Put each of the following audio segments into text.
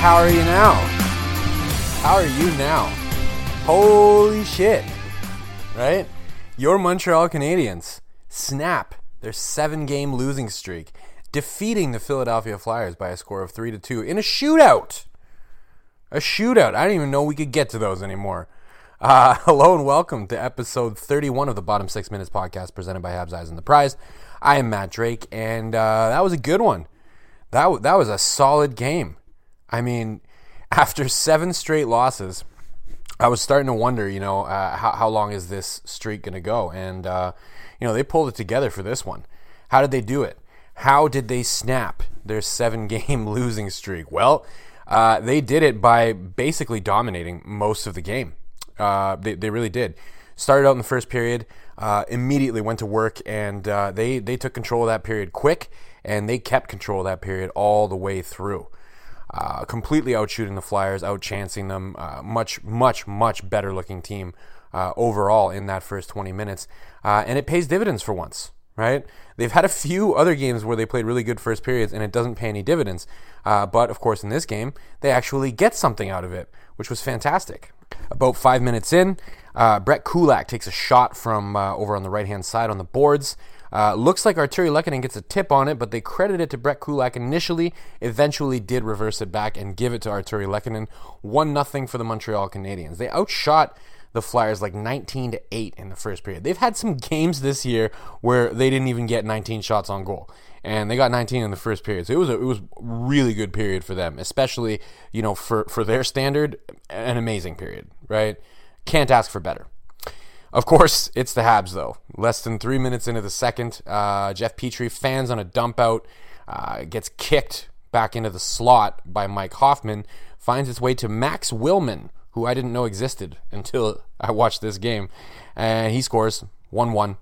How are you now? How are you now? Holy shit. Right? Your Montreal Canadiens snap their seven game losing streak, defeating the Philadelphia Flyers by a score of 3 to 2 in a shootout. A shootout. I didn't even know we could get to those anymore. Uh, hello and welcome to episode 31 of the Bottom Six Minutes podcast presented by Habs Eyes and the Prize. I am Matt Drake, and uh, that was a good one. That, w- that was a solid game. I mean, after seven straight losses, I was starting to wonder, you know, uh, how, how long is this streak going to go? And, uh, you know, they pulled it together for this one. How did they do it? How did they snap their seven game losing streak? Well, uh, they did it by basically dominating most of the game. Uh, they, they really did. Started out in the first period, uh, immediately went to work, and uh, they, they took control of that period quick, and they kept control of that period all the way through uh, completely outshooting the Flyers, outchancing them. Uh, much, much, much better looking team uh, overall in that first 20 minutes. Uh, and it pays dividends for once, right? They've had a few other games where they played really good first periods and it doesn't pay any dividends. Uh, but of course, in this game, they actually get something out of it, which was fantastic. About five minutes in, uh, Brett Kulak takes a shot from over on the right hand side on the boards. Uh, looks like Artturi Lehkonen gets a tip on it, but they credit it to Brett Kulak initially. Eventually, did reverse it back and give it to Artturi Lehkonen. One nothing for the Montreal Canadiens. They outshot the Flyers like 19 to 8 in the first period. They've had some games this year where they didn't even get 19 shots on goal. And they got 19 in the first period. So it was a, it was really good period for them, especially, you know, for for their standard, an amazing period, right? Can't ask for better. Of course, it's the Habs, though. Less than three minutes into the second, uh, Jeff Petry fans on a dump out, uh, gets kicked back into the slot by Mike Hoffman, finds its way to Max Willman, who I didn't know existed until I watched this game. And he scores 1 1.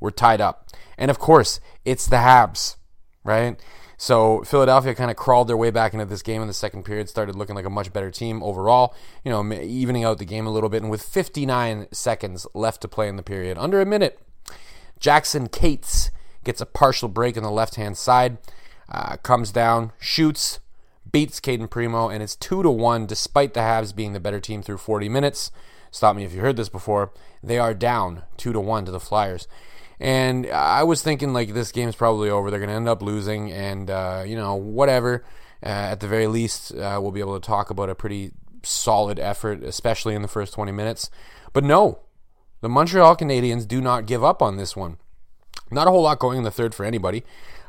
We're tied up. And of course, it's the Habs, right? So Philadelphia kind of crawled their way back into this game in the second period, started looking like a much better team overall, you know, evening out the game a little bit. And with 59 seconds left to play in the period, under a minute, Jackson Cates gets a partial break on the left hand side, uh, comes down, shoots, beats Cayden Primeau, and it's 2 to 1 despite the Habs being the better team through 40 minutes. Stop me if you heard this before. They are down 2 to 1 to the Flyers. And I was thinking like this game's probably over. They're to end up losing, and uh, you know whatever. Uh, at the very least, uh, we'll be able to talk about a pretty solid effort, especially in the first 20 minutes. But no, the Montreal Canadiens do not give up on this one. Not a whole lot going in the third for anybody.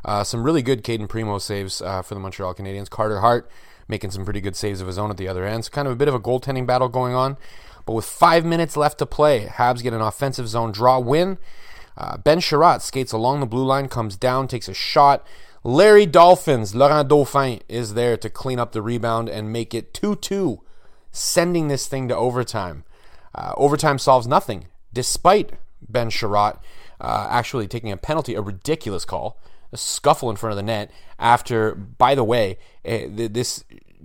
Uh, some really good Cayden Primeau saves uh, for the Montreal Canadiens. Carter Hart making some pretty good saves of his own at the other end. So kind of a bit of a goaltending battle going on. But with five minutes left to play, Habs get an offensive zone draw win. Uh, ben Chiarot skates along the blue line, comes down, takes a shot. Larry Dolphins, Laurent Dauphin, is there to clean up the rebound and make it 2 2, sending this thing to overtime. Uh, overtime solves nothing, despite Ben Chiarot uh, actually taking a penalty, a ridiculous call, a scuffle in front of the net. After, by the way, uh, this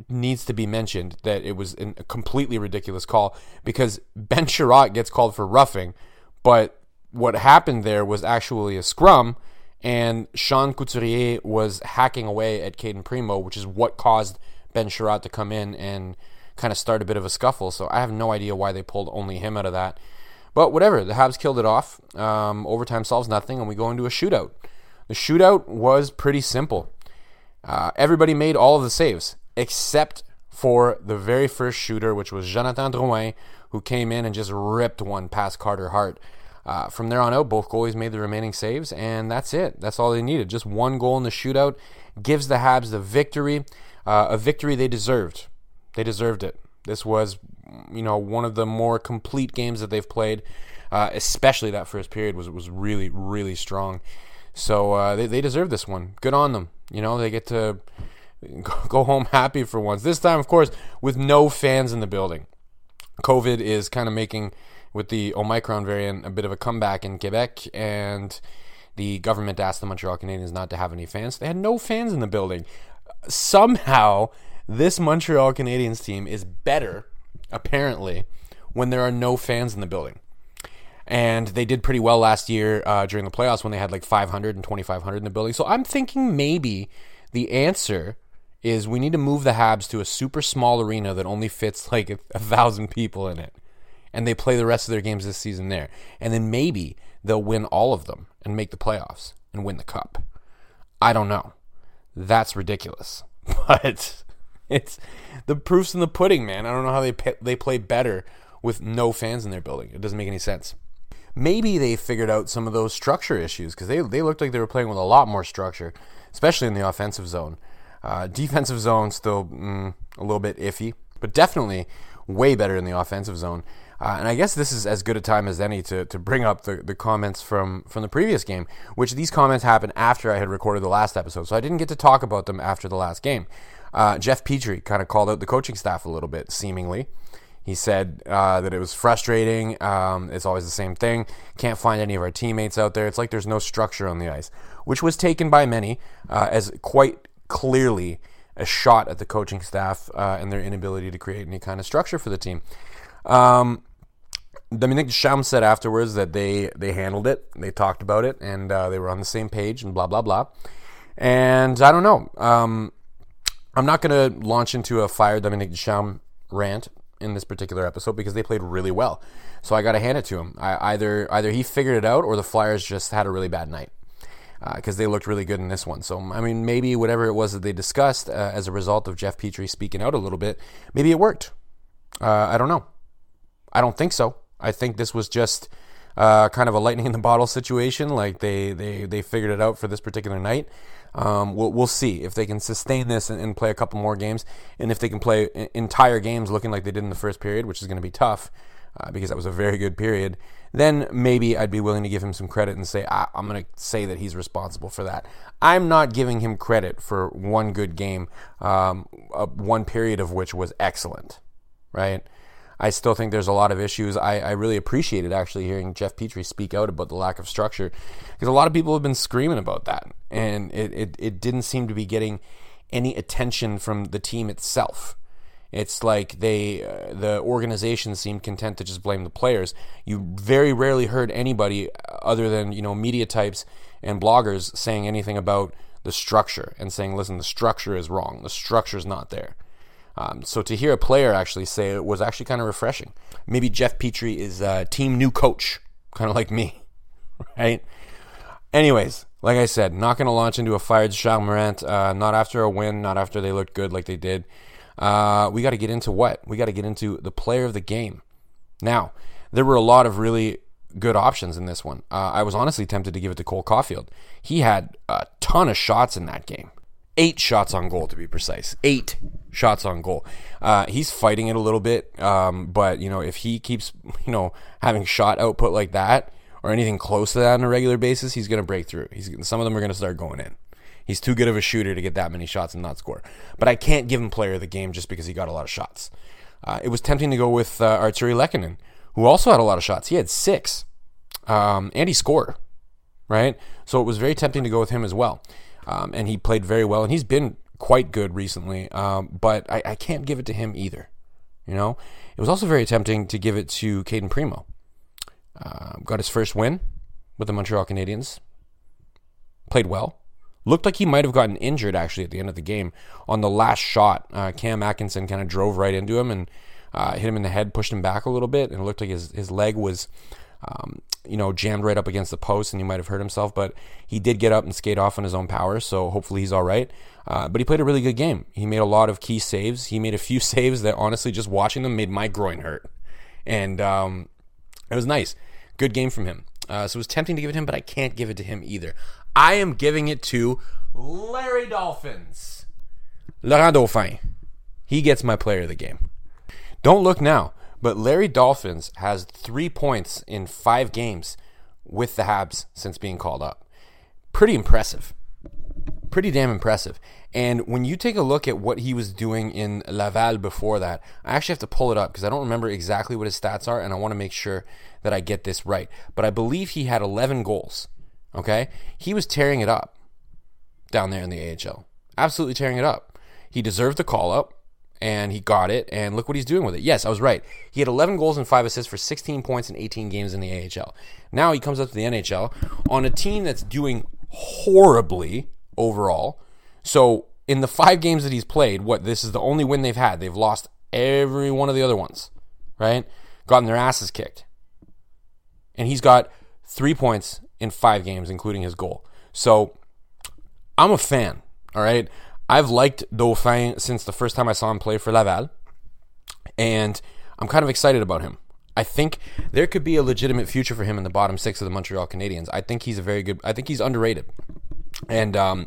needs to be mentioned that it was a completely ridiculous call because Ben Chiarot gets called for roughing, but what happened there was actually a scrum, and Sean Couturier was hacking away at Cayden Primeau, which is what caused Ben Chiarot to come in and kind of start a bit of a scuffle. So I have no idea why they pulled only him out of that. But whatever, the Habs killed it off. Um, overtime solves nothing, and we go into a shootout. The shootout was pretty simple. Uh, everybody made all of the saves except for the very first shooter, which was Jonathan Drouin, who came in and just ripped one past Carter Hart. Uh, from there on out, both goalies made the remaining saves, and that's it. That's all they needed. Just one goal in the shootout gives the Habs the victory. uh, a victory they deserved. They deserved it. This was, you know, one of the more complete games that they've played. Uh, especially that first period was was really really strong. So uh, they they deserve this one. Good on them. You know they get to go home happy for once. This time, of course, with no fans in the building. COVID is kind of making with the Omicron variant a bit of a comeback in Quebec, and the government asked the Montreal Canadiens not to have any fans. They had no fans in the building. Somehow, this Montreal Canadiens team is better, apparently, when there are no fans in the building. And they did pretty well last year uh, during the playoffs when they had like 500 and 2,500 in the building. So I'm thinking maybe the answer is we need to move the Habs to a super small arena that only fits like a, a thousand people in it. And they play the rest of their games this season there. And then maybe they'll win all of them and make the playoffs and win the cup. I don't know. That's ridiculous. But it's the proof's in the pudding, man. I don't know how they they play better with no fans in their building. It doesn't make any sense. Maybe they figured out some of those structure issues because they they looked like they were playing with a lot more structure, especially in the offensive zone. Uh, defensive zone still mm, a little bit iffy, but definitely way better in the offensive zone. Uh, and I guess this is as good a time as any to, to bring up the, the comments from, from the previous game, which these comments happened after I had recorded the last episode. So I didn't get to talk about them after the last game. Uh, Jeff Petry kind of called out the coaching staff a little bit, seemingly. He said uh, that it was frustrating. Um, it's always the same thing. Can't find any of our teammates out there. It's like there's no structure on the ice, which was taken by many uh, as quite clearly a shot at the coaching staff uh, and their inability to create any kind of structure for the team. Um, Dominique Ducharme said afterwards that they they handled it, they talked about it, and uh, they were on the same page, and blah blah blah. And I don't know. Um, I'm not going to launch into a fire Dominique Ducharme rant in this particular episode because they played really well. So I got to hand it to him. I, either either he figured it out or the Flyers just had a really bad night because uh, they looked really good in this one. So I mean, maybe whatever it was that they discussed uh, as a result of Jeff Petry speaking out a little bit, maybe it worked. Uh, I don't know. I don't think so. I think this was just uh, kind of a lightning in the bottle situation. Like they they they figured it out for this particular night. Um, we'll we'll see if they can sustain this and, and, play a couple more games, and if they can play entire games looking like they did in the first period, which is going to be tough uh, because that was a very good period. Then maybe I'd be willing to give him some credit and say I, I'm going to say that he's responsible for that. I'm not giving him credit for one good game, um, uh, one period of which was excellent, right? I still think there's a lot of issues. I, I really appreciated actually hearing Jeff Petry speak out about the lack of structure because a lot of people have been screaming about that, and it, it, it didn't seem to be getting any attention from the team itself. It's like they, uh, the organization seemed content to just blame the players. You very rarely heard anybody other than you know media types and bloggers saying anything about the structure and saying, "Listen, the structure is wrong. The structure is not there." Um, so to hear a player actually say it was actually kind of refreshing. Maybe Jeff Petry is a team new coach, kind of like me, right? Anyways, like I said, not going to launch into a fire Ducharme rant. Uh, not after a win, not after they looked good like they did. Uh, we got to get into what? We got to get into the player of the game. Now, there were a lot of really good options in this one. Uh, I was honestly tempted to give it to Cole Caufield. He had a ton of shots in that game eight shots on goal to be precise. Eight shots on goal. Uh, he's fighting it a little bit, um, but you know if he keeps you know having shot output like that or anything close to that on a regular basis, he's going to break through. He's some of them are going to start going in. He's too good of a shooter to get that many shots and not score. But I can't give him player of the game just because he got a lot of shots. Uh, it was tempting to go with uh, Artturi Lehkonen, who also had a lot of shots. He had six, um, and he scored, right? So it was very tempting to go with him as well um, and he played very well, and he's been quite good recently. Um, but I, I, can't give it to him either. You know, it was also very tempting to give it to Cayden Primeau. Uh, got his first win with the Montreal Canadiens. Played well. Looked like he might have gotten injured actually at the end of the game on the last shot. Uh, Cam Atkinson kind of drove right into him and uh, hit him in the head, pushed him back a little bit, and it looked like his, his leg was um, you know, jammed right up against the post and he might have hurt himself, but he did get up and skate off on his own power, so hopefully he's all right. Uh, but he played a really good game. He made a lot of key saves. He made a few saves that honestly, just watching them made my groin hurt. And um, it was nice. Good game from him. Uh, so it was tempting to give it to him, but I can't give it to him either. I am giving it to Larry Dolphins. Laurent Dauphin. He gets my player of the game. Don't look now, but Larry Dolphins has three points in five games with the Habs since being called up. Pretty impressive. Pretty damn impressive. And when you take a look at what he was doing in Laval before that, I actually have to pull it up because I don't remember exactly what his stats are, and I want to make sure that I get this right. But I believe he had 11 goals. Okay? He was tearing it up down there in the AHL. Absolutely tearing it up. He deserved the call up and he got it. And look what he's doing with it. Yes, I was right. He had 11 goals and 5 assists for 16 points in 18 games in the AHL. Now he comes up to the NHL on a team that's doing horribly overall. So in the five games that he's played, what this is the only win they've had. They've lost every one of the other ones, right? Gotten their asses kicked. And he's got three points in five games, including his goal. So I'm a fan, all right? I've liked Dauphin since the first time I saw him play for Laval, and I'm kind of excited about him. I think there could be a legitimate future for him in the bottom six of the Montreal Canadiens. I think he's a very good. I think he's underrated, and um,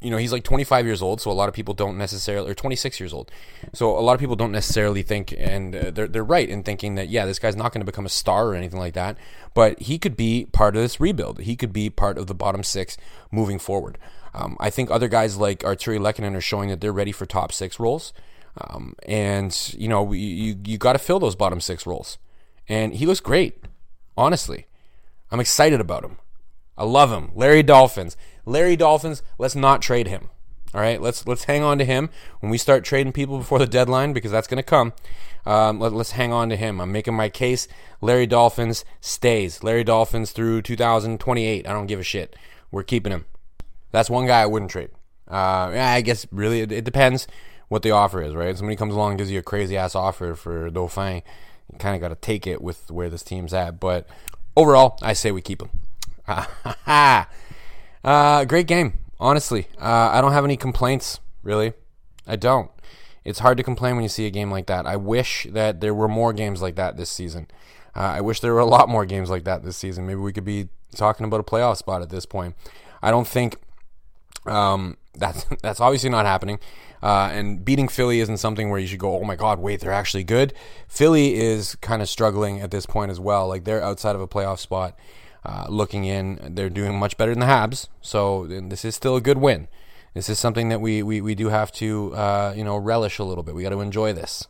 you know he's like 25 years old, so a lot of people don't necessarily, or 26 years old, so a lot of people don't necessarily think, and uh, they're they're right in thinking that yeah, this guy's not going to become a star or anything like that, but he could be part of this rebuild. He could be part of the bottom six moving forward. Um, I think other guys like Artturi Lehkonen are showing that they're ready for top six roles. Um, and you know you you got to fill those bottom six roles, and he looks great. Honestly, I'm excited about him. I love him, Larry Dolphins. Larry Dolphins. Let's not trade him. All right, let's let's hang on to him when we start trading people before the deadline because that's going to come. Um, let, us hang on to him. I'm making my case. Larry Dolphins stays. Larry Dolphins through 2028. I don't give a shit. We're keeping him. That's one guy I wouldn't trade. Uh, I guess really it, it, depends what the offer is, right? If somebody comes along and gives you a crazy ass offer for Dauphin, you kind of got to take it with where this team's at. But overall, I say we keep him. uh, great game, honestly. Uh, I don't have any complaints, really. I don't. It's hard to complain when you see a game like that. I wish that there were more games like that this season. Uh, I wish there were a lot more games like that this season. Maybe we could be talking about a playoff spot at this point. I don't think um, that's that's obviously not happening. Uh, and beating Philly isn't something where you should go, oh my God, wait, they're actually good. Philly is kind of struggling at this point as well. Like they're outside of a playoff spot. Uh, looking in, they're doing much better than the Habs. So this is still a good win. This is something that we we, we do have to uh, you know relish a little bit. We got to enjoy this,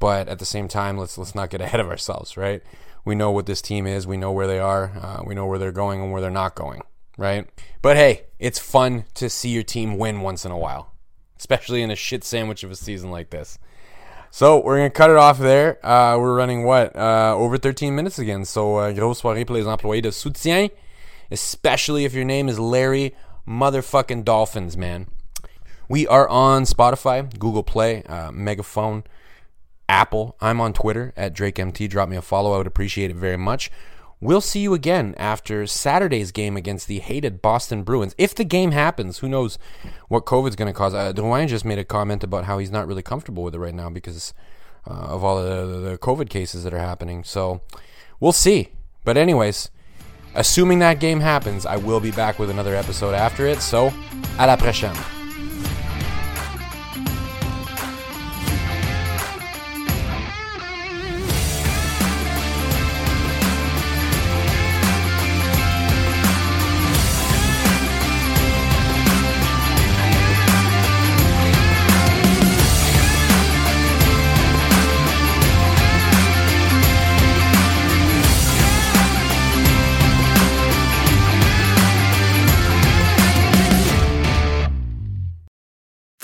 but at the same time, let's let's not get ahead of ourselves, right? We know what this team is. We know where they are. Uh, we know where they're going and where they're not going right? But hey, it's fun to see your team win once in a while, especially in a shit sandwich of a season like this. So we're gonna cut it off there. Uh, we're running what uh, over 13 minutes again. So uh, soirée pour les employés de soutien, especially if your name is Larry motherfucking Dolphins, man. We are on Spotify, Google Play, uh, Megaphone, Apple. I'm on Twitter at DrakeMT. Drop me a follow. I would appreciate it very much. We'll see you again after Saturday's game against the hated Boston Bruins. If the game happens, who knows what COVID's going to cause. Uh, Dwayne just made a comment about how he's not really comfortable with it right now because uh, of all the, the COVID cases that are happening. So we'll see. But, anyways, assuming that game happens, I will be back with another episode after it. So, à la prochaine.